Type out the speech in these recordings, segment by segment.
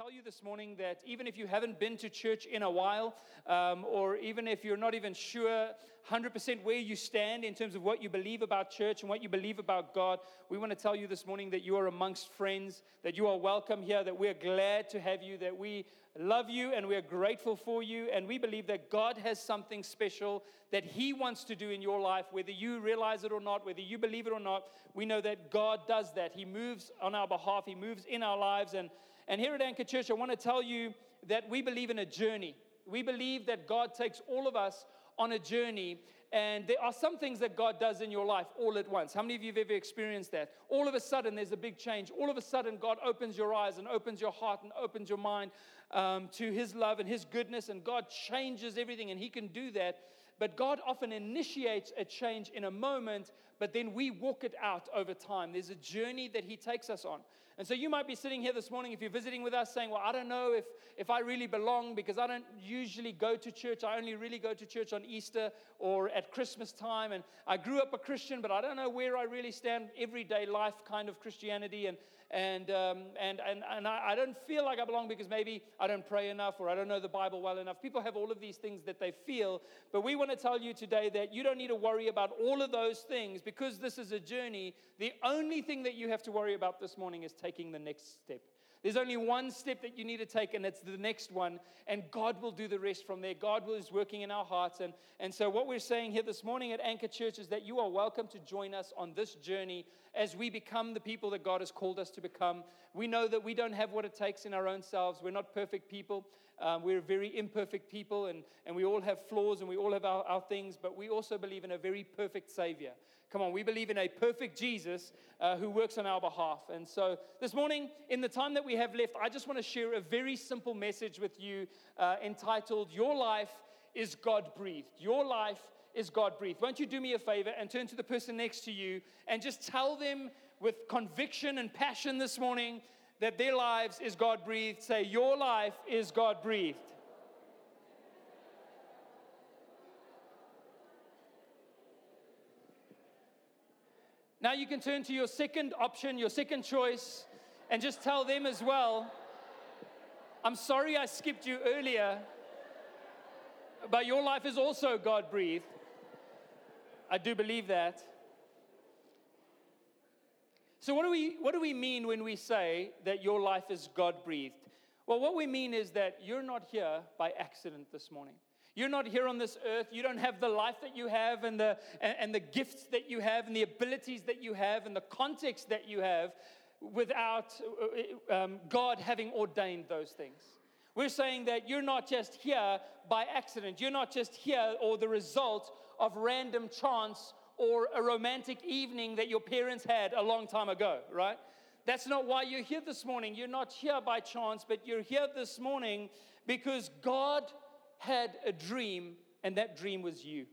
tell you this morning that even if you haven't been to church in a while, um, or even if you're not even sure 100% where you stand in terms of what you believe about church and what you believe about God, we want to tell you this morning that you are amongst friends, that you are welcome here, that we're glad to have you, that we love you and we're grateful for you, and we believe that God has something special that He wants to do in your life, whether you realize it or not, whether you believe it or not. We know that God does that. He moves on our behalf, He moves in our lives, and and here at Anchor Church, I want to tell you that we believe in a journey. We believe that God takes all of us on a journey. And there are some things that God does in your life all at once. How many of you have ever experienced that? All of a sudden, there's a big change. All of a sudden, God opens your eyes and opens your heart and opens your mind um, to His love and His goodness, and God changes everything, and He can do that. But God often initiates a change in a moment, but then we walk it out over time. There's a journey that He takes us on. And so you might be sitting here this morning if you're visiting with us saying, Well, I don't know if, if I really belong because I don't usually go to church. I only really go to church on Easter or at Christmas time. And I grew up a Christian, but I don't know where I really stand, everyday life kind of Christianity. And, and, um, and, and, and I, I don't feel like I belong because maybe I don't pray enough or I don't know the Bible well enough. People have all of these things that they feel. But we want to tell you today that you don't need to worry about all of those things because this is a journey. The only thing that you have to worry about this morning is taking taking the next step. There's only one step that you need to take, and it's the next one, and God will do the rest from there. God is working in our hearts. And, and so, what we're saying here this morning at Anchor Church is that you are welcome to join us on this journey as we become the people that God has called us to become. We know that we don't have what it takes in our own selves, we're not perfect people. Um, we're very imperfect people, and, and we all have flaws and we all have our, our things, but we also believe in a very perfect Savior. Come on, we believe in a perfect Jesus uh, who works on our behalf. And so this morning, in the time that we have left, I just want to share a very simple message with you uh, entitled, Your Life is God breathed. Your life is God breathed. Won't you do me a favor and turn to the person next to you and just tell them with conviction and passion this morning that their lives is God breathed. Say, Your life is God breathed. Now you can turn to your second option, your second choice, and just tell them as well I'm sorry I skipped you earlier, but your life is also God breathed. I do believe that. So, what do, we, what do we mean when we say that your life is God breathed? Well, what we mean is that you're not here by accident this morning. You're not here on this earth. You don't have the life that you have and the, and, the gifts that you have and the abilities that you have and the context that you have without uh, um, God having ordained those things. We're saying that you're not just here by accident. You're not just here or the result of random chance or a romantic evening that your parents had a long time ago, right? That's not why you're here this morning. You're not here by chance, but you're here this morning because God had a dream, and that dream was you.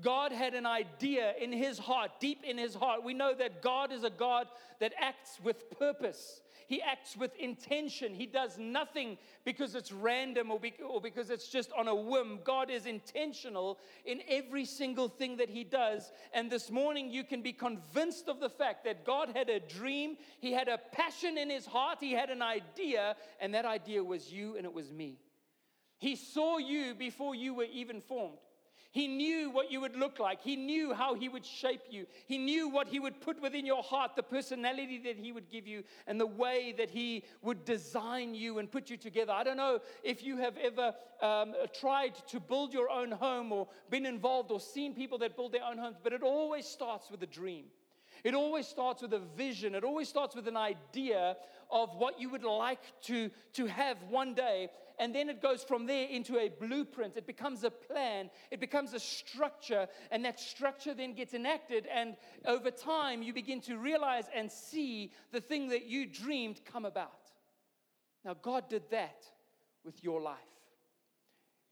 God had an idea in his heart, deep in his heart. We know that God is a God that acts with purpose. He acts with intention. He does nothing because it's random or, because it's just on a whim. God is intentional in every single thing that he does. And this morning, you can be convinced of the fact that God had a dream, he had a passion in his heart, he had an idea, and that idea was you and it was me. He saw you before you were even formed. He knew what you would look like. He knew how He would shape you. He knew what He would put within your heart, the personality that He would give you, and the way that He would design you and put you together. I don't know if you have ever um, tried to build your own home or been involved or seen people that build their own homes, but it always starts with a dream. It always starts with a vision. It always starts with an idea of what you would like to, to have one day. And then it goes from there into a blueprint. It becomes a plan. It becomes a structure. And that structure then gets enacted. And over time, you begin to realize and see the thing that you dreamed come about. Now, God did that with your life.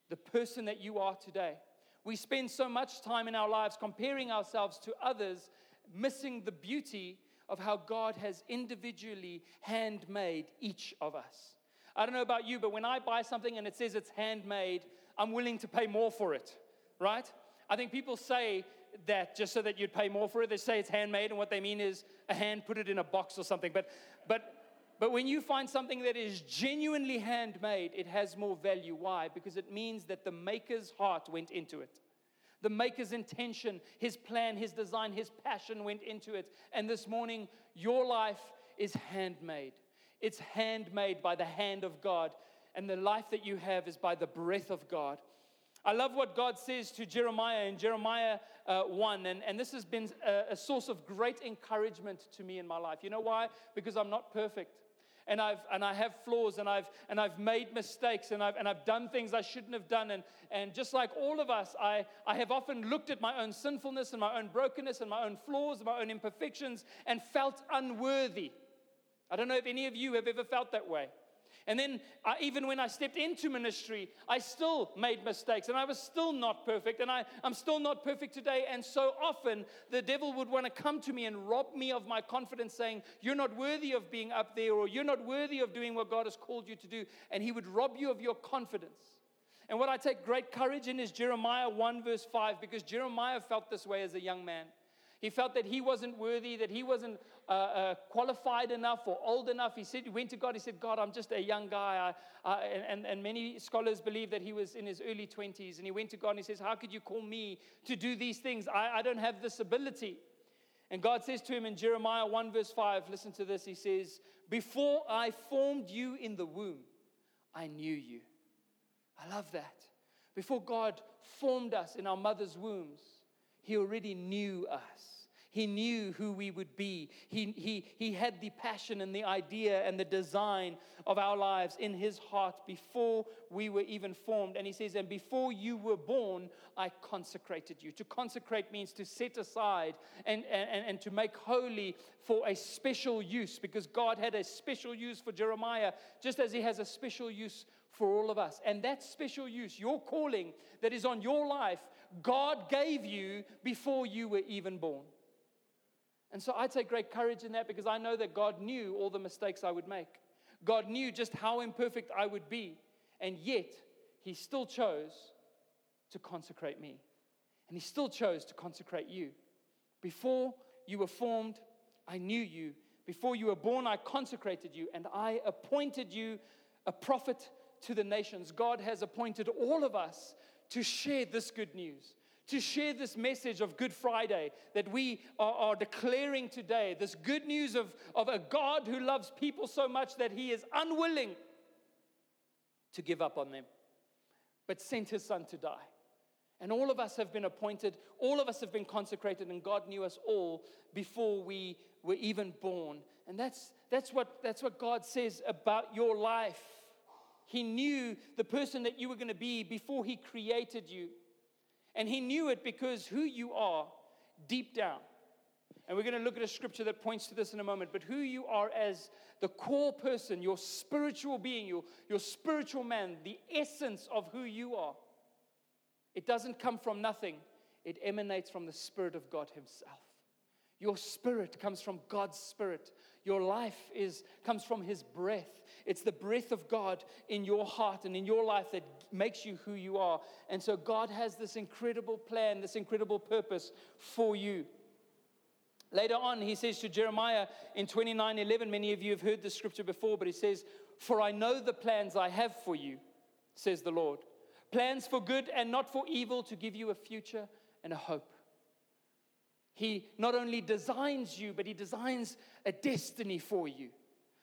The person that you are today. We spend so much time in our lives comparing ourselves to others missing the beauty of how God has individually handmade each of us. I don't know about you, but when I buy something and it says it's handmade, I'm willing to pay more for it, right? I think people say that just so that you'd pay more for it. They say it's handmade, and what they mean is a hand put it in a box or something. But, but But when you find something that is genuinely handmade, it has more value. Why? Because it means that the maker's heart went into it. The maker's intention, his plan, his design, his passion went into it. And this morning, your life is handmade. It's handmade by the hand of God. And the life that you have is by the breath of God. I love what God says to Jeremiah in Jeremiah uh, 1, and, and this has been a, a source of great encouragement to me in my life. You know why? Because I'm not perfect and I've and I have flaws and I've and I've made mistakes and I've and I've done things I shouldn't have done and and just like all of us I I have often looked at my own sinfulness and my own brokenness and my own flaws and my own imperfections and felt unworthy. I don't know if any of you have ever felt that way. And then, I, even when I stepped into ministry, I still made mistakes and I was still not perfect. And I, I'm still not perfect today. And so often, the devil would want to come to me and rob me of my confidence, saying, You're not worthy of being up there, or you're not worthy of doing what God has called you to do. And he would rob you of your confidence. And what I take great courage in is Jeremiah 1, verse 5, because Jeremiah felt this way as a young man. He felt that he wasn't worthy, that he wasn't uh, uh, qualified enough or old enough. He said, he went to God, he said, God, I'm just a young guy. I, I, and, and many scholars believe that he was in his early 20s. And he went to God and he says, How could you call me to do these things? I, I don't have this ability. And God says to him in Jeremiah 1, verse 5, listen to this. He says, Before I formed you in the womb, I knew you. I love that. Before God formed us in our mother's wombs, He already knew us. He knew who we would be. He, he, he had the passion and the idea and the design of our lives in his heart before we were even formed. And he says, And before you were born, I consecrated you. To consecrate means to set aside and, and, and to make holy for a special use, because God had a special use for Jeremiah, just as he has a special use for all of us. And that special use, your calling that is on your life, God gave you before you were even born. And so I take great courage in that because I know that God knew all the mistakes I would make. God knew just how imperfect I would be. And yet, He still chose to consecrate me. And He still chose to consecrate you. Before you were formed, I knew you. Before you were born, I consecrated you. And I appointed you a prophet to the nations. God has appointed all of us to share this good news to share this message of Good Friday that we are, are, declaring today. This good news of, of a God who loves people so much that he is unwilling to give up on them, but sent his son to die. And all of us have been appointed, all of us have been consecrated, and God knew us all before we were even born. And that's, that's, what, that's what God says about your life. He knew the person that you were going to be before He created you. And he knew it because who you are deep down. And we're going to look at a scripture that points to this in a moment. But who you are as the core person, your spiritual being, your, your spiritual man, the essence of who you are, it doesn't come from nothing, it emanates from the Spirit of God Himself. Your spirit comes from God's spirit. Your life is, comes from His breath. It's the breath of God in your heart and in your life that makes you who you are. And so God has this incredible plan, this incredible purpose for you. Later on, he says to Jeremiah in 29 11, many of you have heard this scripture before, but he says, For I know the plans I have for you, says the Lord. Plans for good and not for evil, to give you a future and a hope. He not only designs you, but he designs a destiny for you.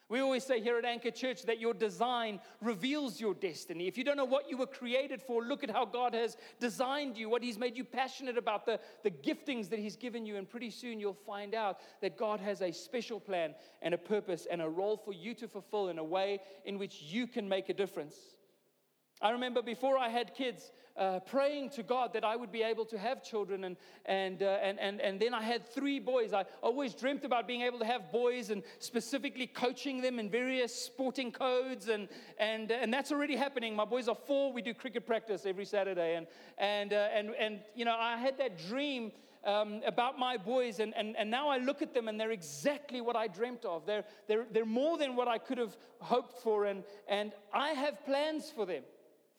We always say here at Anchor Church that your design reveals your destiny. If you don't know what you were created for, look at how God has designed you, what He's made you passionate about, the, the giftings that He's given you. And pretty soon you'll find out that God has a special plan and a purpose and a role for you to fulfill in a way in which you can make a difference. I remember before I had kids, uh, praying to God that I would be able to have children. And, and, uh, and, and, and then I had three boys. I always dreamt about being able to have boys and specifically coaching them in various sporting codes. And, and, and that's already happening. My boys are four. We do cricket practice every Saturday. And, and, uh, and, and you know, I had that dream. Um, about my boys, and, and, and now I look at them and they're exactly what I dreamt of. They're, they're, they're more than what I could have hoped for, and, and I have plans for them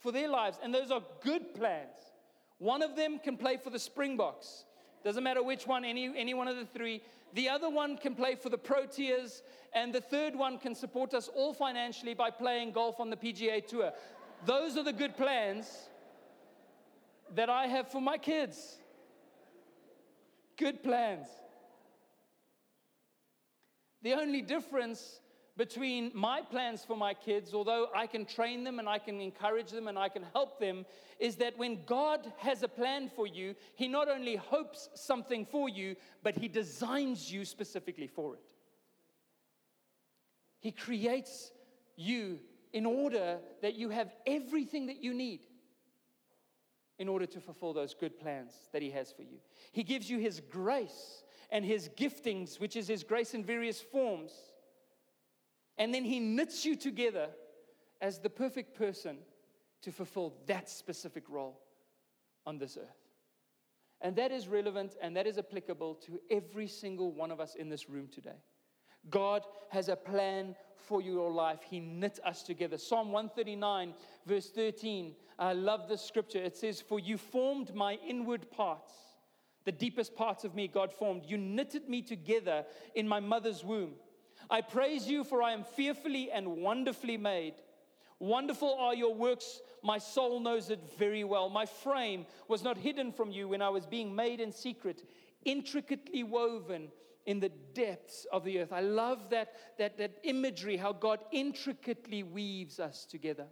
for their lives, and those are good plans. One of them can play for the Springboks. Doesn't matter which one, any, any one of the three. The other one can play for the Proteas, and the third one can support us all financially by playing golf on the PGA Tour. Those are the good plans that I have for my kids. Good plans. The only difference between my plans for my kids, although I can train them and I can encourage them and I can help them, is that when God has a plan for you, He not only hopes something for you, but He designs you specifically for it. He creates you in order that you have everything that you need in order to fulfill those good plans that He has for you. He gives you His grace and His giftings, which is His grace in various forms and then He knits you together as the perfect person to fulfill that specific role on this earth. And that is relevant and that is applicable to every single one of us in this room today. God has a plan for your life. He knit us together. Psalm 139, verse 13. I love this scripture. It says, For you formed my inward parts, the deepest parts of me, God formed. You knitted me together in my mother's womb. I praise you, for I am fearfully and wonderfully made. Wonderful are your works. My soul knows it very well. My frame was not hidden from you when I was being made in secret, intricately woven in the depths of the earth. I love that, that, that imagery, how God intricately weaves us together.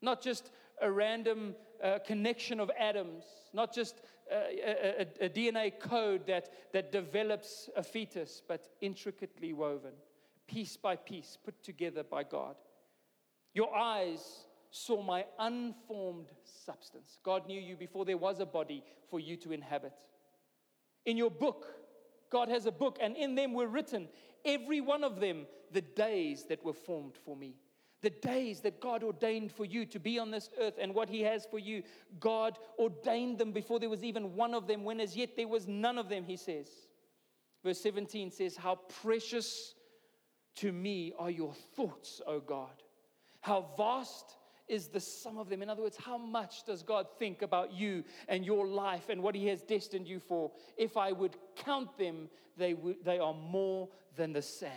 Not just a random uh, connection of atoms, not just a, a, a DNA code that, that develops a fetus, but intricately woven piece by piece, put together by God. Your eyes saw my unformed substance. God knew you before there was a body for you to inhabit. In your book, God has a book, and in them were written, every one of them, the days that were formed for me. The days that God ordained for you to be on this earth and what He has for you, God ordained them before there was even one of them, when as yet there was none of them, He says. Verse 17 says, How precious to me are your thoughts, O God. How vast is the sum of them. In other words, how much does God think about you and your life and what He has destined you for? If I would count them, they, w- they are more than the sand.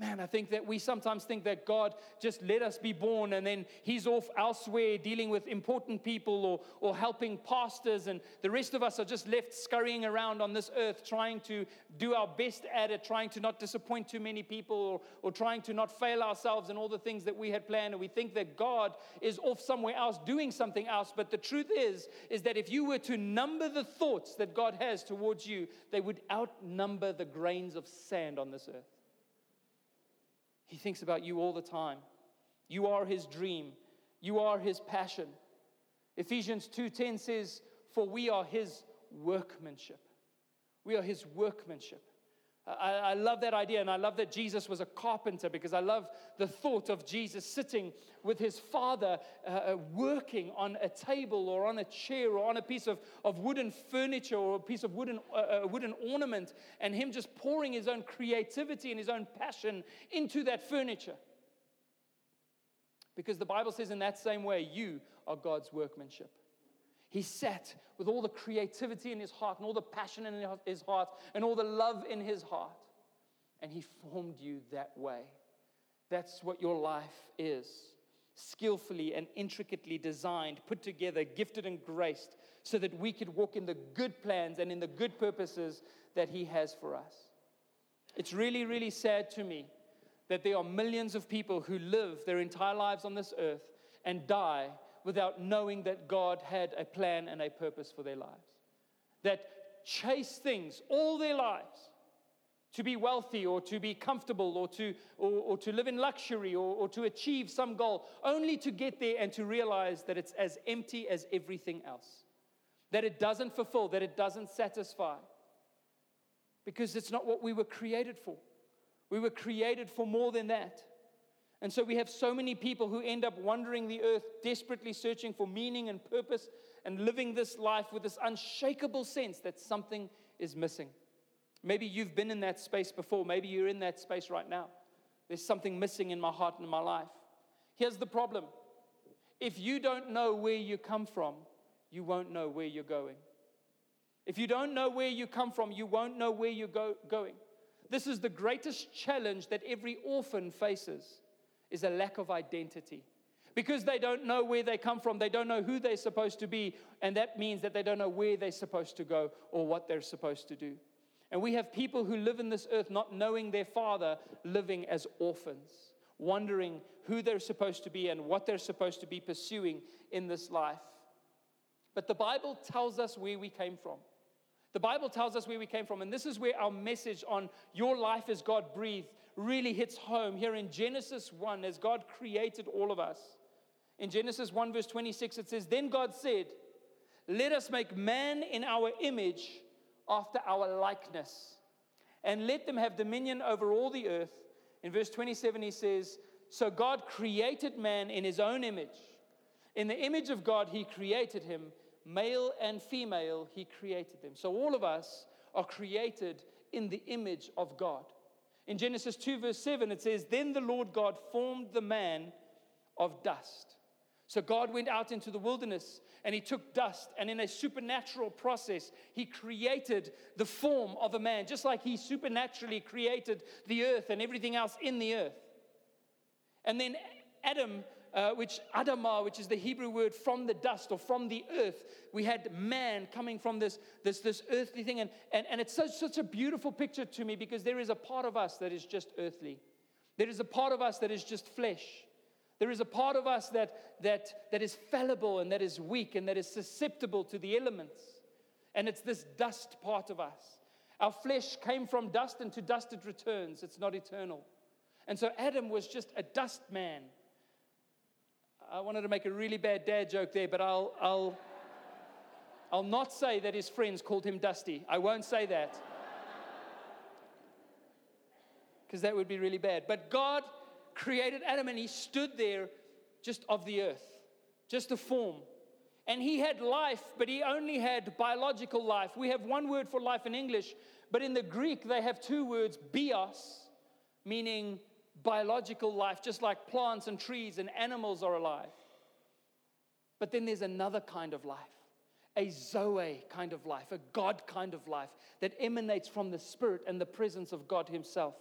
Man, I think that we sometimes think that God just let us be born and then He's off elsewhere dealing with important people or, or helping pastors, and the rest of us are just left scurrying around on this earth trying to do our best at it, trying to not disappoint too many people or, or trying to not fail ourselves and all the things that we had planned. And we think that God is off somewhere else doing something else. But the truth is, is that if you were to number the thoughts that God has towards you, they would outnumber the grains of sand on this earth. Thinks about you all the time. You are his dream. You are his passion. Ephesians 2:10 says, "For we are his workmanship." We are his workmanship. I, I, love that idea, and I love that Jesus was a carpenter because I love the thought of Jesus sitting with his father uh, uh, working on a table or on a chair or on a piece of, of wooden furniture or a piece of wooden, uh, uh, wooden ornament, and him just pouring his own creativity and his own passion into that furniture. Because the Bible says, in that same way, you are God's workmanship. He sat with all the creativity in his heart and all the passion in his heart and all the love in his heart. And he formed you that way. That's what your life is skillfully and intricately designed, put together, gifted and graced, so that we could walk in the good plans and in the good purposes that He has for us. It's really, really sad to me that there are millions of people who live their entire lives on this earth and die without knowing that God had a plan and a purpose for their lives. That chase things all their lives to be wealthy or to be comfortable or to, or, or to live in luxury or, or to achieve some goal, only to get there and to realize that it's as empty as everything else. That it doesn't fulfill, that it doesn't satisfy. Because it's not what we were created for. We were created for more than that. And so we have so many people who end up wandering the earth, desperately searching for meaning and purpose and living this life with this unshakable sense that something is missing. Maybe you've been in that space before. Maybe you're in that space right now. There's something missing in my heart and in my life. Here's the problem if you don't know where you come from, you won't know where you're going. If you don't know where you come from, you won't know where you're go- going. This is the greatest challenge that every orphan faces is a lack of identity. Because they don't know where they come from, they don't know who they're supposed to be, and that means that they don't know where they're supposed to go or what they're supposed to do. And we have people who live in this earth not knowing their father, living as orphans, wondering who they're supposed to be and what they're supposed to be pursuing in this life. But the Bible tells us where we came from. The Bible tells us where we came from, and this is where our message on your life as God breathed really hits home here in Genesis 1 as God created all of us. In Genesis 1, verse 26, it says, Then God said, Let us make man in our image after our likeness, and let them have dominion over all the earth. In verse 27, he says, So God created man in his own image. In the image of God, he created him. Male and female, he created them. So all of us are created in the image of God. In Genesis 2, verse 7, it says, Then the Lord God formed the man of dust. So God went out into the wilderness and he took dust, and in a supernatural process, he created the form of a man, just like he supernaturally created the earth and everything else in the earth. And then Adam, uh, which Adamah, which is the Hebrew word from the dust or from the earth, we had man coming from this, this, this earthly thing. And, and, and it's such, such a beautiful picture to me because there is a part of us that is just earthly. There is a part of us that is just flesh. There is a part of us that, that, that is fallible and that is weak and that is susceptible to the elements. And it's this dust part of us. Our flesh came from dust and to dust it returns. It's not eternal. And so Adam was just a dust man. I wanted to make a really bad dad joke there, but I'll, I'll, I'll not say that his friends called him Dusty. I won't say that. Because that would be really bad. But God created Adam and he stood there just of the earth, just a form. And he had life, but he only had biological life. We have one word for life in English, but in the Greek they have two words bios, meaning biological life, just like plants and trees and animals are alive. But then there's another kind of life, a Zoe kind of life, a God kind of life that emanates from the Spirit and the presence of God Himself.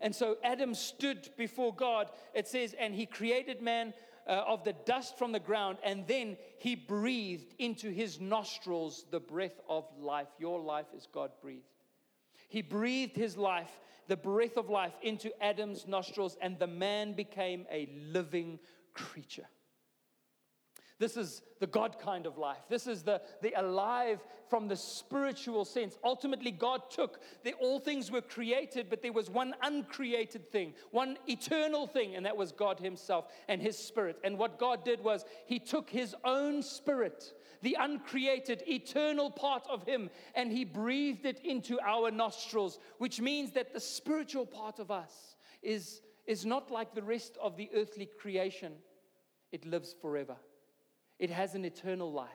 And so Adam stood before God, it says, and he created man uh, of the dust from the ground, and then he breathed into his nostrils the breath of life. Your life is God breathed. He breathed his life, the breath of life, into Adam's nostrils, and the man became a living creature. This is the God kind of life. This is the, the alive from the spiritual sense. Ultimately, God took the, all things were created, but there was one uncreated thing, one eternal thing, and that was God Himself and His Spirit. And what God did was He took His own Spirit, the uncreated, eternal part of Him, and He breathed it into our nostrils, which means that the spiritual part of us is, is not like the rest of the earthly creation, it lives forever it has an eternal life.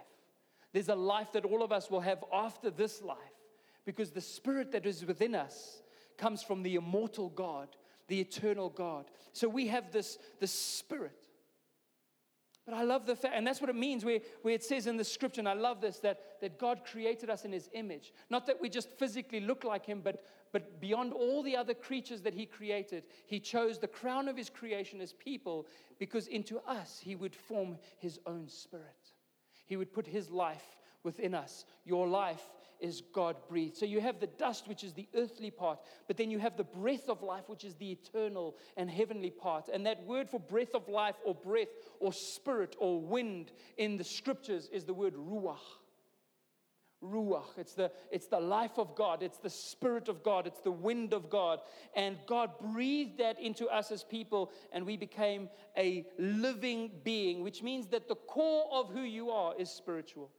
There's a life that all of us will have after this life because the spirit that is within us comes from the immortal God, the eternal God. So we have this, this spirit. But I love the fact, and that's what it means where, where it says in the scripture, and I love this, that, that God created us in his image. Not that we just physically look like him, but, but beyond all the other creatures that he created, he chose the crown of his creation as people because into us he would form his own spirit. He would put his life within us. Your life is God breathed. So you have the dust, which is the earthly part, but then you have the breath of life, which is the eternal and heavenly part. And that word for breath of life or breath or spirit or wind in the scriptures is the word ruach. Ruach. It's the, it's the life of God. It's the Spirit of God. It's the wind of God. And God breathed that into us as people, and we became a living being, which means that the core of who you are is spiritual.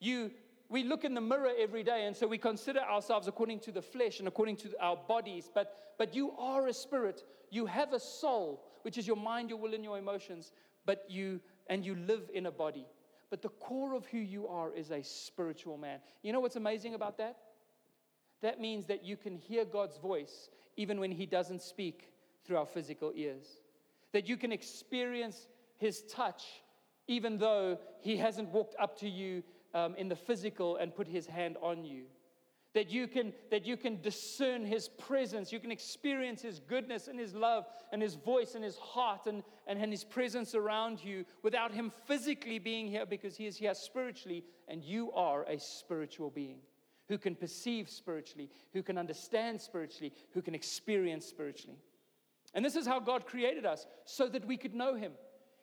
You we look in the mirror every day, and so we consider ourselves according to the flesh and according to our bodies. But, but you are a spirit. You have a soul, which is your mind, your will, and your emotions. But you and you live in a body. But the core of who you are is a spiritual man. You know what's amazing about that? That means that you can hear God's voice even when He doesn't speak through our physical ears. That you can experience His touch even though He hasn't walked up to you um, in the physical and put his hand on you. That you, can, that you can discern his presence. You can experience his goodness and his love and his voice and his heart and, and, and his presence around you without him physically being here because he is here spiritually and you are a spiritual being who can perceive spiritually, who can understand spiritually, who can experience spiritually. And this is how God created us so that we could know him.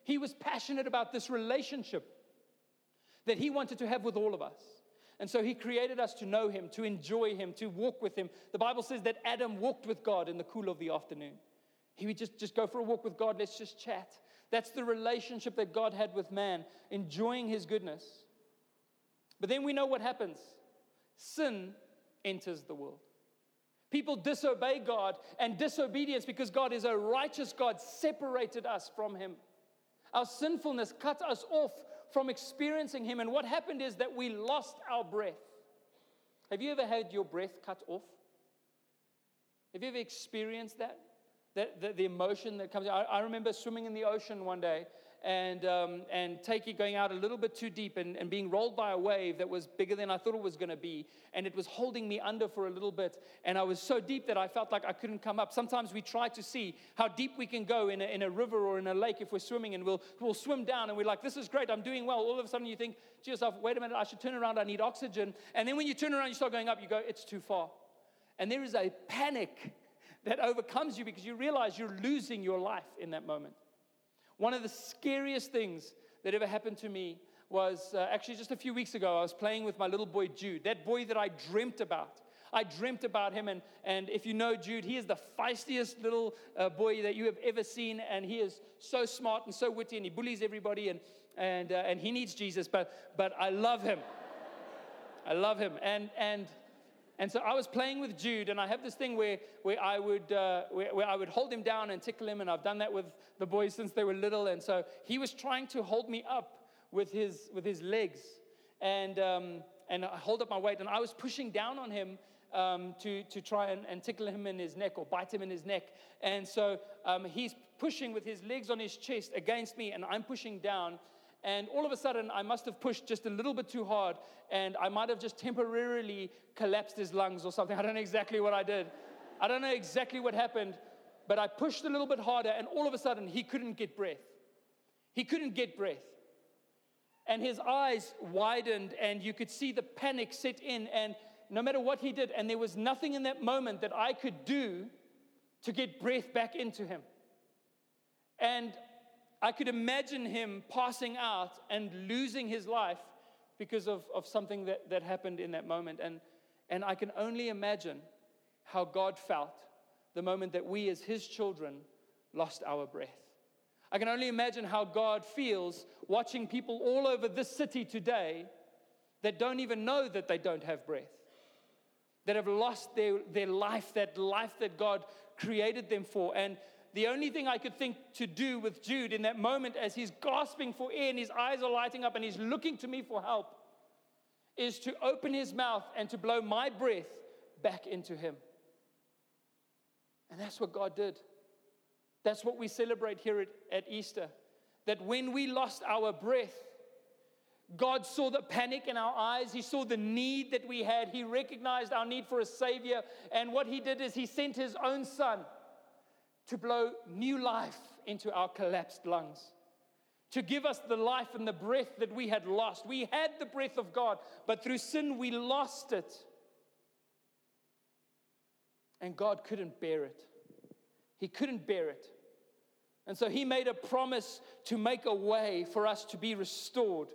He was passionate about this relationship that he wanted to have with all of us. And so he created us to know him, to enjoy him, to walk with him. The Bible says that Adam walked with God in the cool of the afternoon. He would just, just go for a walk with God, let's just chat. That's the relationship that God had with man, enjoying his goodness. But then we know what happens sin enters the world. People disobey God, and disobedience, because God is a righteous God, separated us from Him. Our sinfulness cut us off from experiencing Him. And what happened is that we lost our breath. Have you ever had your breath cut off? Have you ever experienced that? That the, the emotion that comes. I, I remember swimming in the ocean one day, and, um, and taking, going out a little bit too deep and, and being rolled by a wave that was bigger than I thought it was going to be. And it was holding me under for a little bit. And I was so deep that I felt like I couldn't come up. Sometimes we try to see how deep we can go in a, in a river or in a lake if we're swimming, and we'll, we'll swim down and we're like, this is great, I'm doing well. All of a sudden you think to yourself, wait a minute, I should turn around, I need oxygen. And then when you turn around, you start going up, you go, it's too far. And there is a panic that overcomes you because you realize you're losing your life in that moment. One of the scariest things that ever happened to me was uh, actually just a few weeks ago. I was playing with my little boy Jude, that boy that I dreamt about. I dreamt about him, and, and if you know Jude, he is the feistiest little uh, boy that you have ever seen, and he is so smart and so witty, and he bullies everybody, and, and, uh, and he needs Jesus, but, but I love him. I love him. And, and and so I was playing with Jude, and I have this thing where, where, I would, uh, where, where, I would hold him down and tickle him, and I've done that with the boys since they were little. And so he was trying to hold me up with his, with his legs and, um, and I hold up my weight, and I was pushing down on him um, to, to try and, and, tickle him in his neck or bite him in his neck. And so um, he's pushing with his legs on his chest against me, and I'm pushing down. And all of a sudden, I must have pushed just a little bit too hard, and I might have just temporarily collapsed his lungs or something. I don't know exactly what I did. I don't know exactly what happened, but I pushed a little bit harder, and all of a sudden, he couldn't get breath. He couldn't get breath. And his eyes widened, and you could see the panic set in. And no matter what he did, and there was nothing in that moment that I could do to get breath back into him. And I could imagine him passing out and losing his life because of, of something that, that happened in that moment. And, and I can only imagine how God felt the moment that we, as his children, lost our breath. I can only imagine how God feels watching people all over this city today that don't even know that they don't have breath, that have lost their, their life, that life that God created them for. And the only thing I could think to do with Jude in that moment as he's gasping for air and his eyes are lighting up and he's looking to me for help is to open his mouth and to blow my breath back into him. And that's what God did. That's what we celebrate here at, at Easter. That when we lost our breath, God saw the panic in our eyes. He saw the need that we had. He recognized our need for a Savior. And what He did is He sent His own Son to blow new life into our collapsed lungs, to give us the life and the breath that we had lost. We had the breath of God, but through sin we lost it. And God couldn't bear it. He couldn't bear it. And so He made a promise to make a way for us to be restored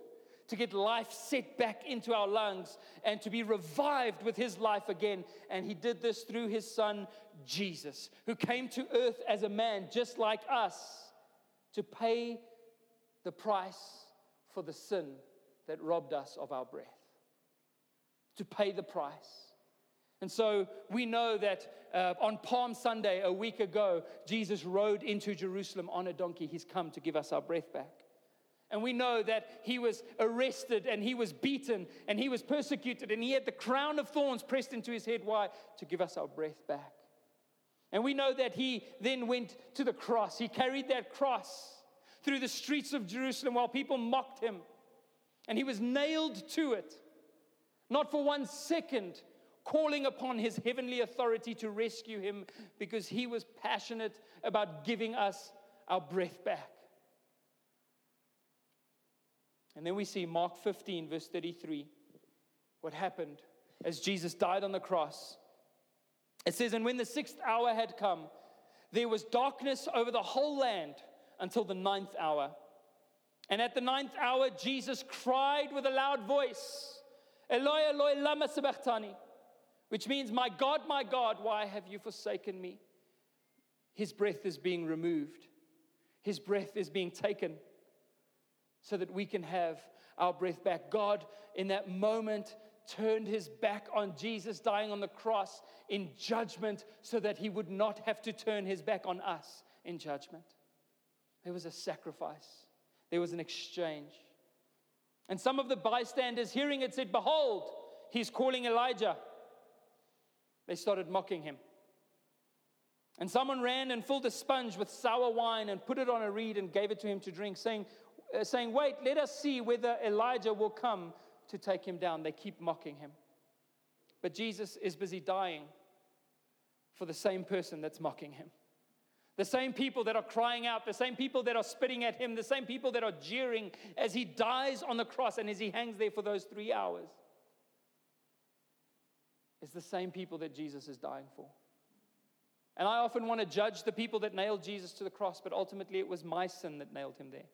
to get life set back into our lungs and to be revived with his life again. And he did this through his son, Jesus, who came to earth as a man just like us to pay the price for the sin that robbed us of our breath. To pay the price. And so we know that uh, on Palm Sunday, a week ago, Jesus rode into Jerusalem on a donkey. He's come to give us our breath back. And we know that he was arrested and he was beaten and he was persecuted and he had the crown of thorns pressed into his head. Why? To give us our breath back. And we know that he then went to the cross. He carried that cross through the streets of Jerusalem while people mocked him. And he was nailed to it, not for one second calling upon his heavenly authority to rescue him because he was passionate about giving us our breath back. And then we see Mark 15, verse 33, what happened as Jesus died on the cross. It says, And when the sixth hour had come, there was darkness over the whole land until the ninth hour. And at the ninth hour, Jesus cried with a loud voice, Eloi, Eloi, lama sabachthani, which means, My God, my God, why have you forsaken me? His breath is being removed, his breath is being taken so that we can have our breath back. God, in that moment, turned his back on Jesus dying on the cross in judgment so that he would not have to turn his back on us in judgment. There was a sacrifice, there was an exchange. And some of the bystanders hearing it said, Behold, he's calling Elijah. They started mocking him. And someone ran and filled a sponge with sour wine and put it on a reed and gave it to him to drink, saying, uh, saying, Wait, let us see whether Elijah will come to take him down. They keep mocking him. But Jesus is busy dying for the same person that's mocking him. The same people that are crying out, the same people that are spitting at him, the same people that are jeering as he dies on the cross and as he hangs there for those three hours. It's the same people that Jesus is dying for. And I often want to judge the people that nailed Jesus to the cross, but ultimately it was my sin that nailed him there.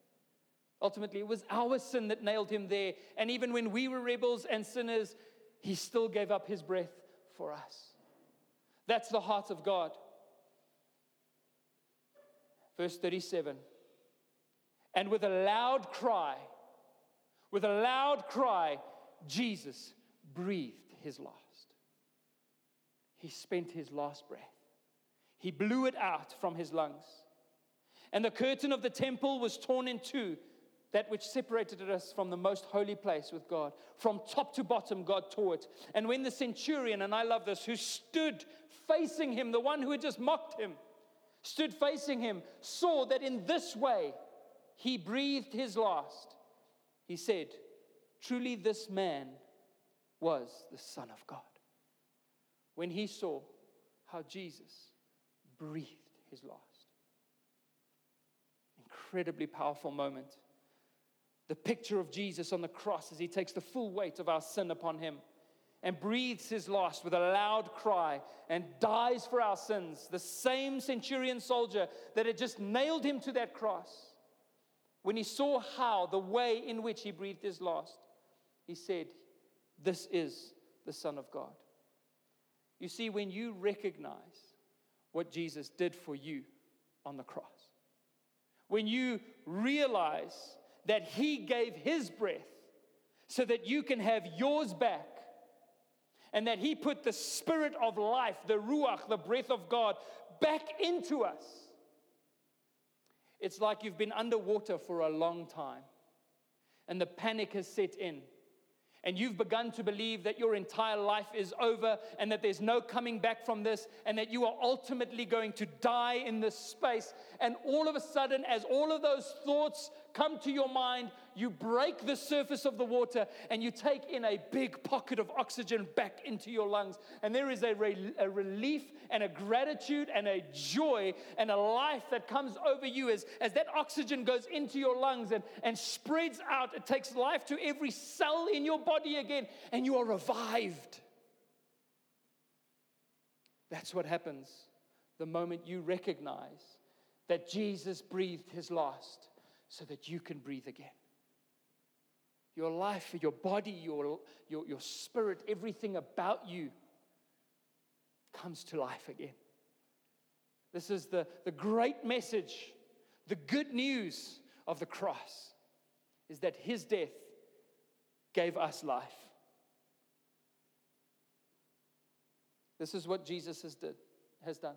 Ultimately, it was our sin that nailed him there. And even when we were rebels and sinners, he still gave up his breath for us. That's the heart of God. Verse 37 And with a loud cry, with a loud cry, Jesus breathed his last. He spent his last breath. He blew it out from his lungs. And the curtain of the temple was torn in two that which separated us from the most holy place with God. From top to bottom, God tore it. And when the centurion, and I love this, who stood facing him, the one who had just mocked him, stood facing him, saw that in this way he breathed his last, he said, Truly, this man was the Son of God. When he saw how Jesus breathed his last. Incredibly powerful moment the picture of Jesus on the cross as he takes the full weight of our sin upon him and breathes his last with a loud cry and dies for our sins. The same centurion soldier that had just nailed him to that cross, when he saw how, the way in which he breathed his last, he said, This is the Son of God. You see, when you recognize what Jesus did for you on the cross, when you realize that He gave His breath so that you can have yours back. And that He put the Spirit of life, the Ruach, the breath of God, back into us. It's like you've been underwater for a long time and the panic has set in and you've begun to believe that your entire life is over and that there's no coming back from this and that you are ultimately going to die in this space. And all of a sudden, as all of those thoughts come to your mind, you break the surface of the water and you take in a big pocket of oxygen back into your lungs. And there is a, re- a relief and a gratitude and a joy and a life that comes over you as, as that oxygen goes into your lungs and, and spreads out. It takes life to every cell in your body again, and you are revived. That's what happens the moment you recognize that Jesus breathed his last so that you can breathe again. Your life, your body, your, your, your spirit, everything about you comes to life again. This is the, the great message, the good news of the cross is that his death gave us life. This is what Jesus has, did, has done.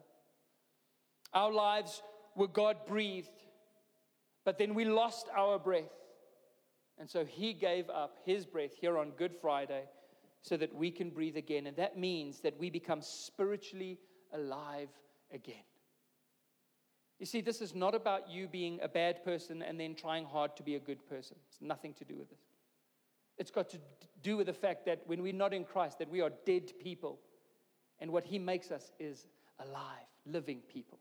Our lives were God breathed but then we lost our breath. And so he gave up his breath here on Good Friday so that we can breathe again. And that means that we become spiritually alive again. You see, this is not about you being a bad person and then trying hard to be a good person. It's nothing to do with this. It's got to do with the fact that when we're not in Christ, that we are dead people. And what he makes us is alive, living people.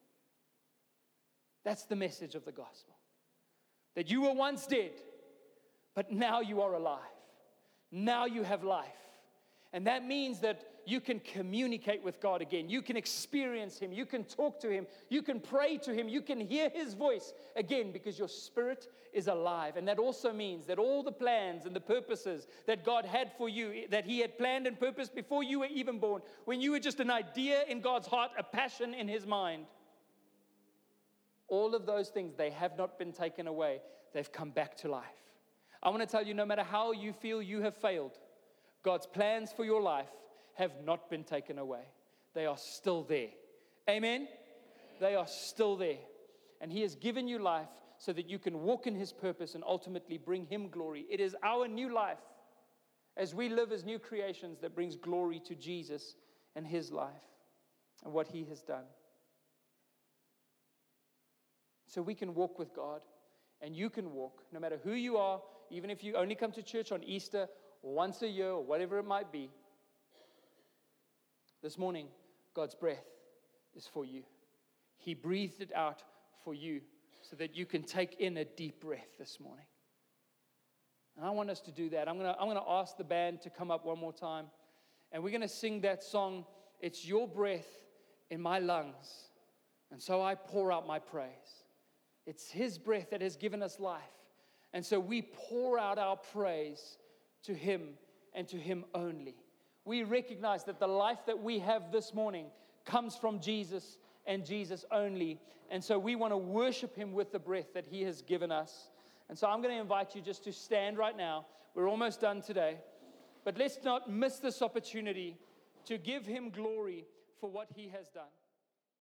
That's the message of the gospel. That you were once dead, but now you are alive. Now you have life. And that means that you can communicate with God again. You can experience Him. You can talk to Him. You can pray to Him. You can hear His voice again because your spirit is alive. And that also means that all the plans and the purposes that God had for you, that He had planned and purposed before you were even born, when you were just an idea in God's heart, a passion in His mind, all of those things, they have not been taken away. They've come back to life. I want to tell you no matter how you feel you have failed, God's plans for your life have not been taken away. They are still there. Amen? They are still there. And He has given you life so that you can walk in His purpose and ultimately bring Him glory. It is our new life as we live as new creations that brings glory to Jesus and His life and what He has done. So we can walk with God and you can walk no matter who you are, even if you only come to church on Easter once a year or whatever it might be. This morning, God's breath is for you. He breathed it out for you so that you can take in a deep breath this morning. And I want us to do that. I'm going to, I'm going to ask the band to come up one more time. And we're going to sing that song, It's Your Breath in My Lungs. And so I pour out my praise. It's His breath that has given us life. And so we pour out our praise to Him and to Him only. We recognize that the life that we have this morning comes from Jesus and Jesus only. And so we want to worship Him with the breath that He has given us. And so I'm going to invite you just to stand right now. We're almost done today. But let's not miss this opportunity to give Him glory for what He has done.